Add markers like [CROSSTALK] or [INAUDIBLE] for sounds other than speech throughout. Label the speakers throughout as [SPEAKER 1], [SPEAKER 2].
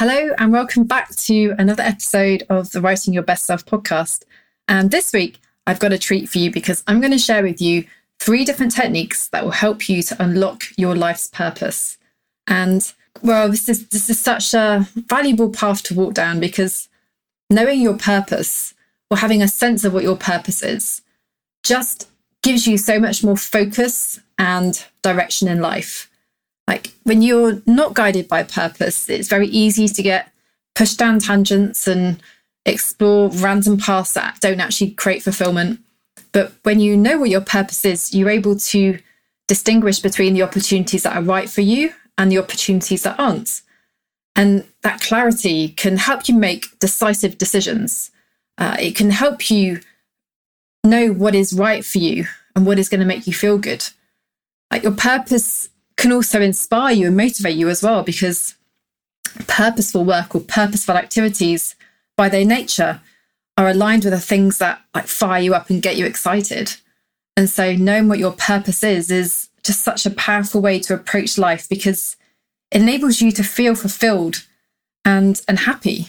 [SPEAKER 1] Hello, and welcome back to another episode of the Writing Your Best Self podcast. And this week, I've got a treat for you because I'm going to share with you three different techniques that will help you to unlock your life's purpose. And well, this is this is such a valuable path to walk down because knowing your purpose or having a sense of what your purpose is just gives you so much more focus and direction in life. Like when you're not guided by purpose, it's very easy to get pushed down tangents and explore random paths that don't actually create fulfillment. But when you know what your purpose is, you're able to distinguish between the opportunities that are right for you and the opportunities that aren't. And that clarity can help you make decisive decisions. Uh, it can help you know what is right for you and what is going to make you feel good. Like your purpose can also inspire you and motivate you as well because purposeful work or purposeful activities by their nature are aligned with the things that like fire you up and get you excited. And so knowing what your purpose is is just such a powerful way to approach life because it enables you to feel fulfilled and and happy.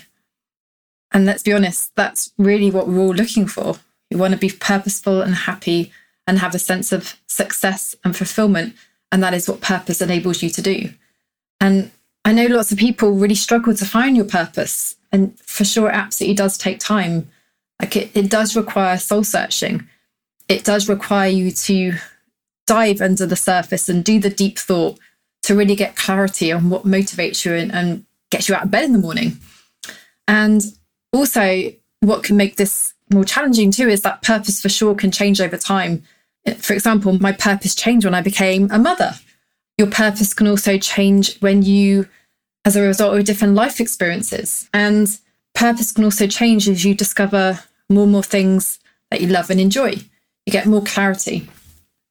[SPEAKER 1] And let's be honest, that's really what we're all looking for. We want to be purposeful and happy and have a sense of success and fulfillment and that is what purpose enables you to do. And I know lots of people really struggle to find your purpose. And for sure, it absolutely does take time. Like it, it does require soul searching. It does require you to dive under the surface and do the deep thought to really get clarity on what motivates you and, and gets you out of bed in the morning. And also, what can make this more challenging too is that purpose for sure can change over time. For example, my purpose changed when I became a mother. Your purpose can also change when you, as a result of different life experiences. And purpose can also change as you discover more and more things that you love and enjoy. You get more clarity.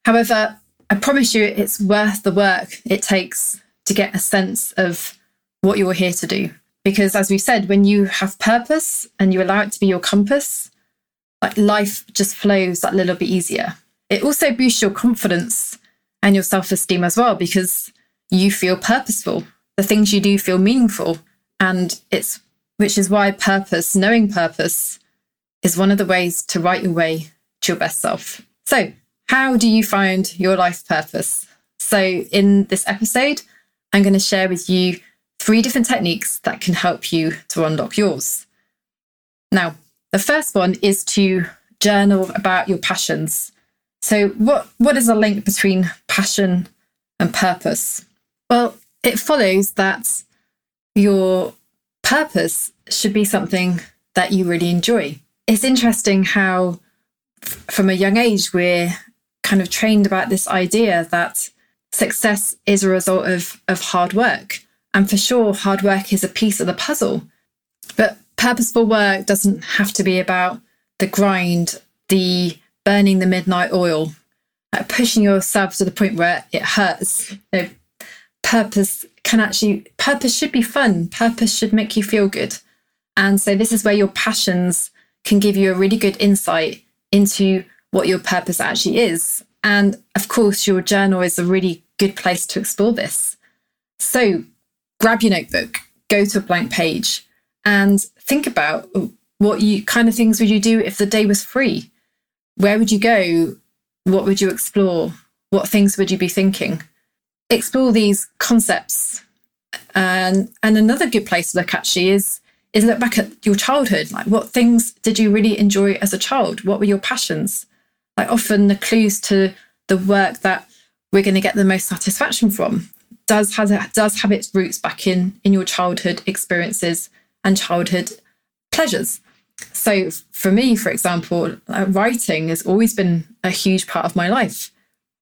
[SPEAKER 1] However, I promise you it's worth the work it takes to get a sense of what you're here to do. Because as we said, when you have purpose and you allow it to be your compass, like life just flows that little bit easier. It also boosts your confidence and your self esteem as well because you feel purposeful. The things you do feel meaningful. And it's, which is why purpose, knowing purpose, is one of the ways to write your way to your best self. So, how do you find your life purpose? So, in this episode, I'm going to share with you three different techniques that can help you to unlock yours. Now, the first one is to journal about your passions. So, what, what is the link between passion and purpose? Well, it follows that your purpose should be something that you really enjoy. It's interesting how, f- from a young age, we're kind of trained about this idea that success is a result of, of hard work. And for sure, hard work is a piece of the puzzle. But purposeful work doesn't have to be about the grind, the burning the midnight oil, like pushing yourself to the point where it hurts. You know, purpose can actually, purpose should be fun. Purpose should make you feel good. And so this is where your passions can give you a really good insight into what your purpose actually is. And of course, your journal is a really good place to explore this. So grab your notebook, go to a blank page, and think about what you kind of things would you do if the day was free? Where would you go? What would you explore? What things would you be thinking? Explore these concepts. And and another good place to look actually is is look back at your childhood. Like what things did you really enjoy as a child? What were your passions? Like often the clues to the work that we're going to get the most satisfaction from does has does have its roots back in in your childhood experiences and childhood pleasures. So for me, for example, writing has always been a huge part of my life.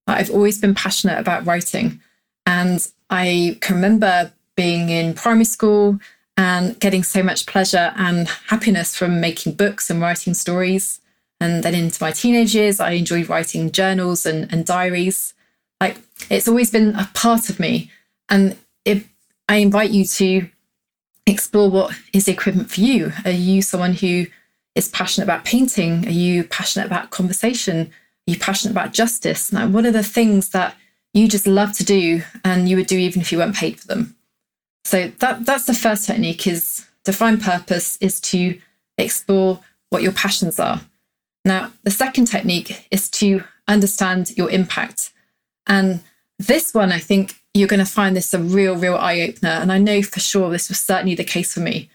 [SPEAKER 1] I've always been passionate about writing. And I can remember being in primary school and getting so much pleasure and happiness from making books and writing stories. And then into my teenage years, I enjoyed writing journals and, and diaries. Like it's always been a part of me. And if I invite you to explore what is the equivalent for you. Are you someone who is passionate about painting? Are you passionate about conversation? Are you passionate about justice? Now, what are the things that you just love to do and you would do even if you weren't paid for them? So that that's the first technique is define purpose is to explore what your passions are. Now, the second technique is to understand your impact. And this one, I think you're going to find this a real, real eye opener. And I know for sure this was certainly the case for me.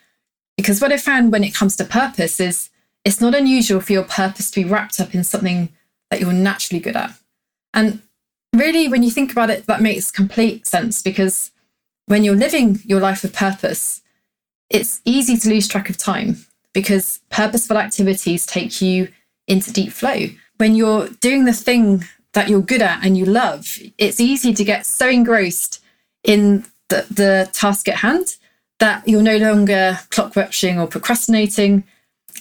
[SPEAKER 1] Because what I found when it comes to purpose is it's not unusual for your purpose to be wrapped up in something that you're naturally good at. And really, when you think about it, that makes complete sense because when you're living your life with purpose, it's easy to lose track of time because purposeful activities take you into deep flow. When you're doing the thing that you're good at and you love, it's easy to get so engrossed in the, the task at hand that you're no longer clock watching or procrastinating.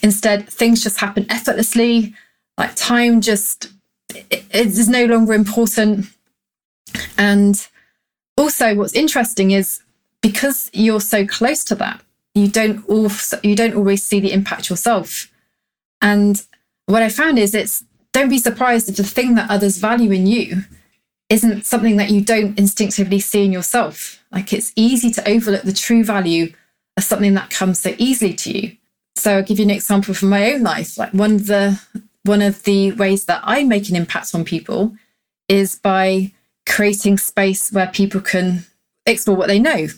[SPEAKER 1] Instead, things just happen effortlessly. Like time just it, it is no longer important. And also, what's interesting is because you're so close to that, you don't also you don't always see the impact yourself. And what I found is it's don't be surprised if the thing that others value in you isn't something that you don't instinctively see in yourself. Like it's easy to overlook the true value of something that comes so easily to you. So I'll give you an example from my own life. Like one of the one of the ways that I make an impact on people is by creating space where people can explore what they know.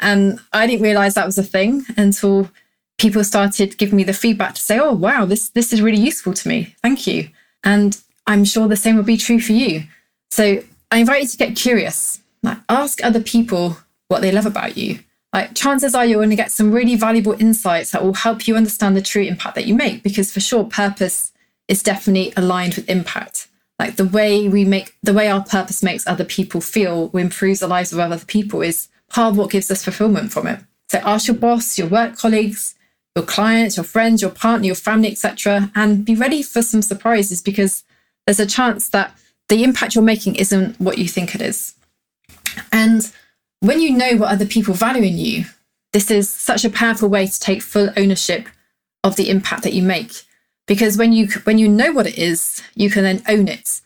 [SPEAKER 1] And I didn't realize that was a thing until people started giving me the feedback to say, "Oh, wow, this this is really useful to me. Thank you." And I'm sure the same will be true for you. So I invite you to get curious. Like ask other people what they love about you. Like chances are you're going to get some really valuable insights that will help you understand the true impact that you make because for sure purpose is definitely aligned with impact. Like the way we make the way our purpose makes other people feel, improves the lives of other people is part of what gives us fulfillment from it. So ask your boss, your work colleagues, your clients, your friends, your partner, your family, etc., and be ready for some surprises because there's a chance that the impact you're making isn't what you think it is. And when you know what other people value in you, this is such a powerful way to take full ownership of the impact that you make. Because when you when you know what it is, you can then own it.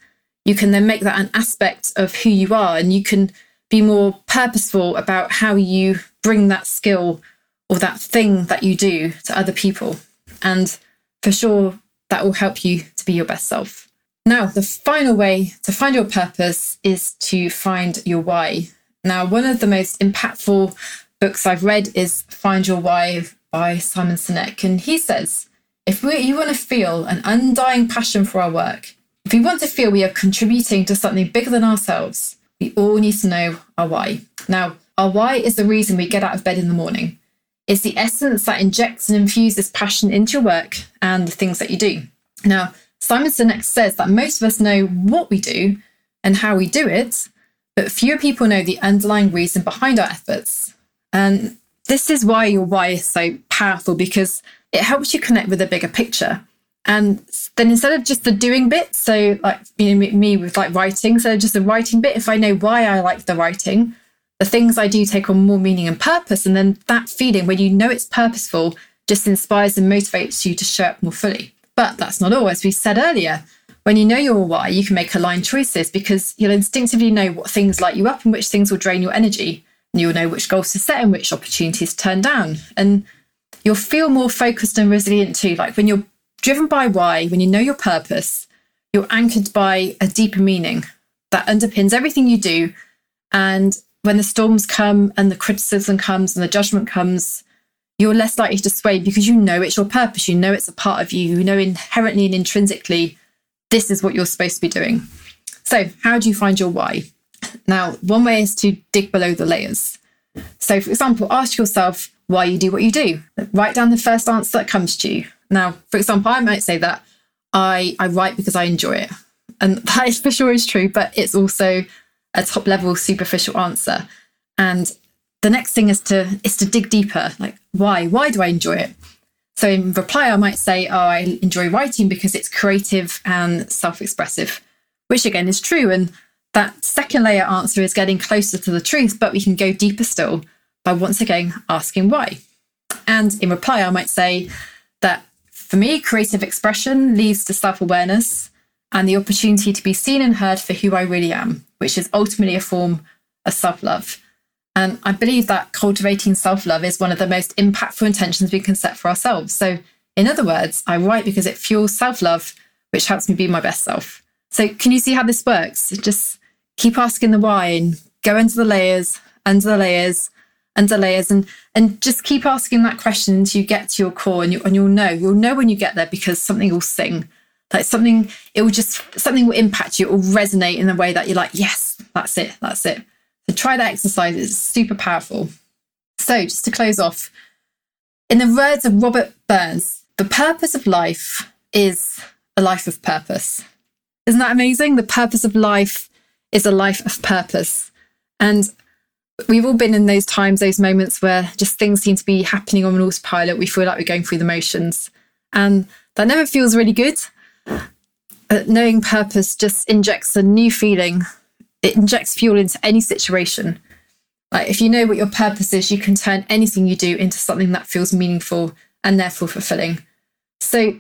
[SPEAKER 1] You can then make that an aspect of who you are, and you can be more purposeful about how you bring that skill or that thing that you do to other people. And for sure, that will help you to be your best self. Now, the final way to find your purpose is to find your why. Now, one of the most impactful books I've read is Find Your Why by Simon Sinek. And he says, if we, you want to feel an undying passion for our work, if we want to feel we are contributing to something bigger than ourselves, we all need to know our why. Now, our why is the reason we get out of bed in the morning. It's the essence that injects and infuses passion into your work and the things that you do. Now, Simon Sinek says that most of us know what we do and how we do it, but fewer people know the underlying reason behind our efforts. And this is why your why is so powerful because it helps you connect with a bigger picture. And then instead of just the doing bit, so like you know, me with like writing, so just the writing bit, if I know why I like the writing, the things I do take on more meaning and purpose. And then that feeling, when you know it's purposeful, just inspires and motivates you to show up more fully. But that's not all. As we said earlier, when you know your why, you can make aligned choices because you'll instinctively know what things light you up and which things will drain your energy. And you'll know which goals to set and which opportunities to turn down. And you'll feel more focused and resilient too. Like when you're driven by why, when you know your purpose, you're anchored by a deeper meaning that underpins everything you do. And when the storms come and the criticism comes and the judgment comes, you're less likely to sway because you know it's your purpose. You know it's a part of you. You know inherently and intrinsically, this is what you're supposed to be doing. So, how do you find your why? Now, one way is to dig below the layers. So, for example, ask yourself why you do what you do. Write down the first answer that comes to you. Now, for example, I might say that I, I write because I enjoy it. And [LAUGHS] that is for sure is true, but it's also a top level superficial answer. And the next thing is to is to dig deeper. Like why? Why do I enjoy it? So in reply, I might say, oh, I enjoy writing because it's creative and self-expressive, which again is true. And that second layer answer is getting closer to the truth, but we can go deeper still by once again asking why. And in reply, I might say that for me, creative expression leads to self awareness and the opportunity to be seen and heard for who I really am, which is ultimately a form of self love. And I believe that cultivating self love is one of the most impactful intentions we can set for ourselves. So, in other words, I write because it fuels self love, which helps me be my best self. So, can you see how this works? Just keep asking the why and go into the layers, under the layers, under layers, and and just keep asking that question until you get to your core, and you and you'll know you'll know when you get there because something will sing, like something it will just something will impact you, it will resonate in a way that you're like, yes, that's it, that's it. So try that exercise; it's super powerful. So just to close off, in the words of Robert Burns, the purpose of life is a life of purpose. Isn't that amazing? The purpose of life is a life of purpose. And we've all been in those times, those moments where just things seem to be happening on an autopilot. We feel like we're going through the motions. And that never feels really good. But knowing purpose just injects a new feeling. It injects fuel into any situation. Like if you know what your purpose is, you can turn anything you do into something that feels meaningful and therefore fulfilling. So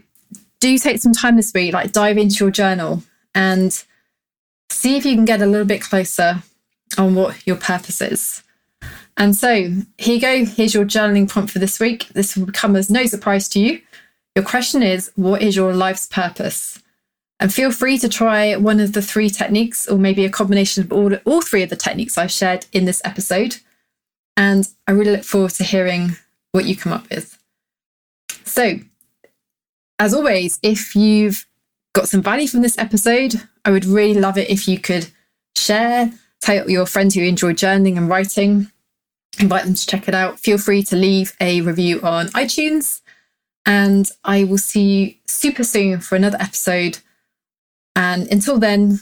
[SPEAKER 1] do take some time this week, like dive into your journal and see if you can get a little bit closer on what your purpose is. And so here you go. Here's your journaling prompt for this week. This will come as no surprise to you. Your question is What is your life's purpose? And feel free to try one of the three techniques, or maybe a combination of all, all three of the techniques I've shared in this episode. And I really look forward to hearing what you come up with. So, as always, if you've got some value from this episode, I would really love it if you could share, tell your friends who enjoy journaling and writing, invite them to check it out. Feel free to leave a review on iTunes. And I will see you super soon for another episode. And until then,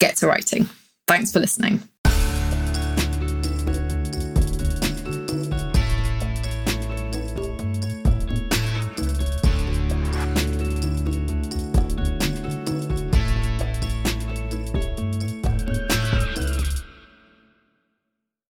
[SPEAKER 1] get to writing. Thanks for listening.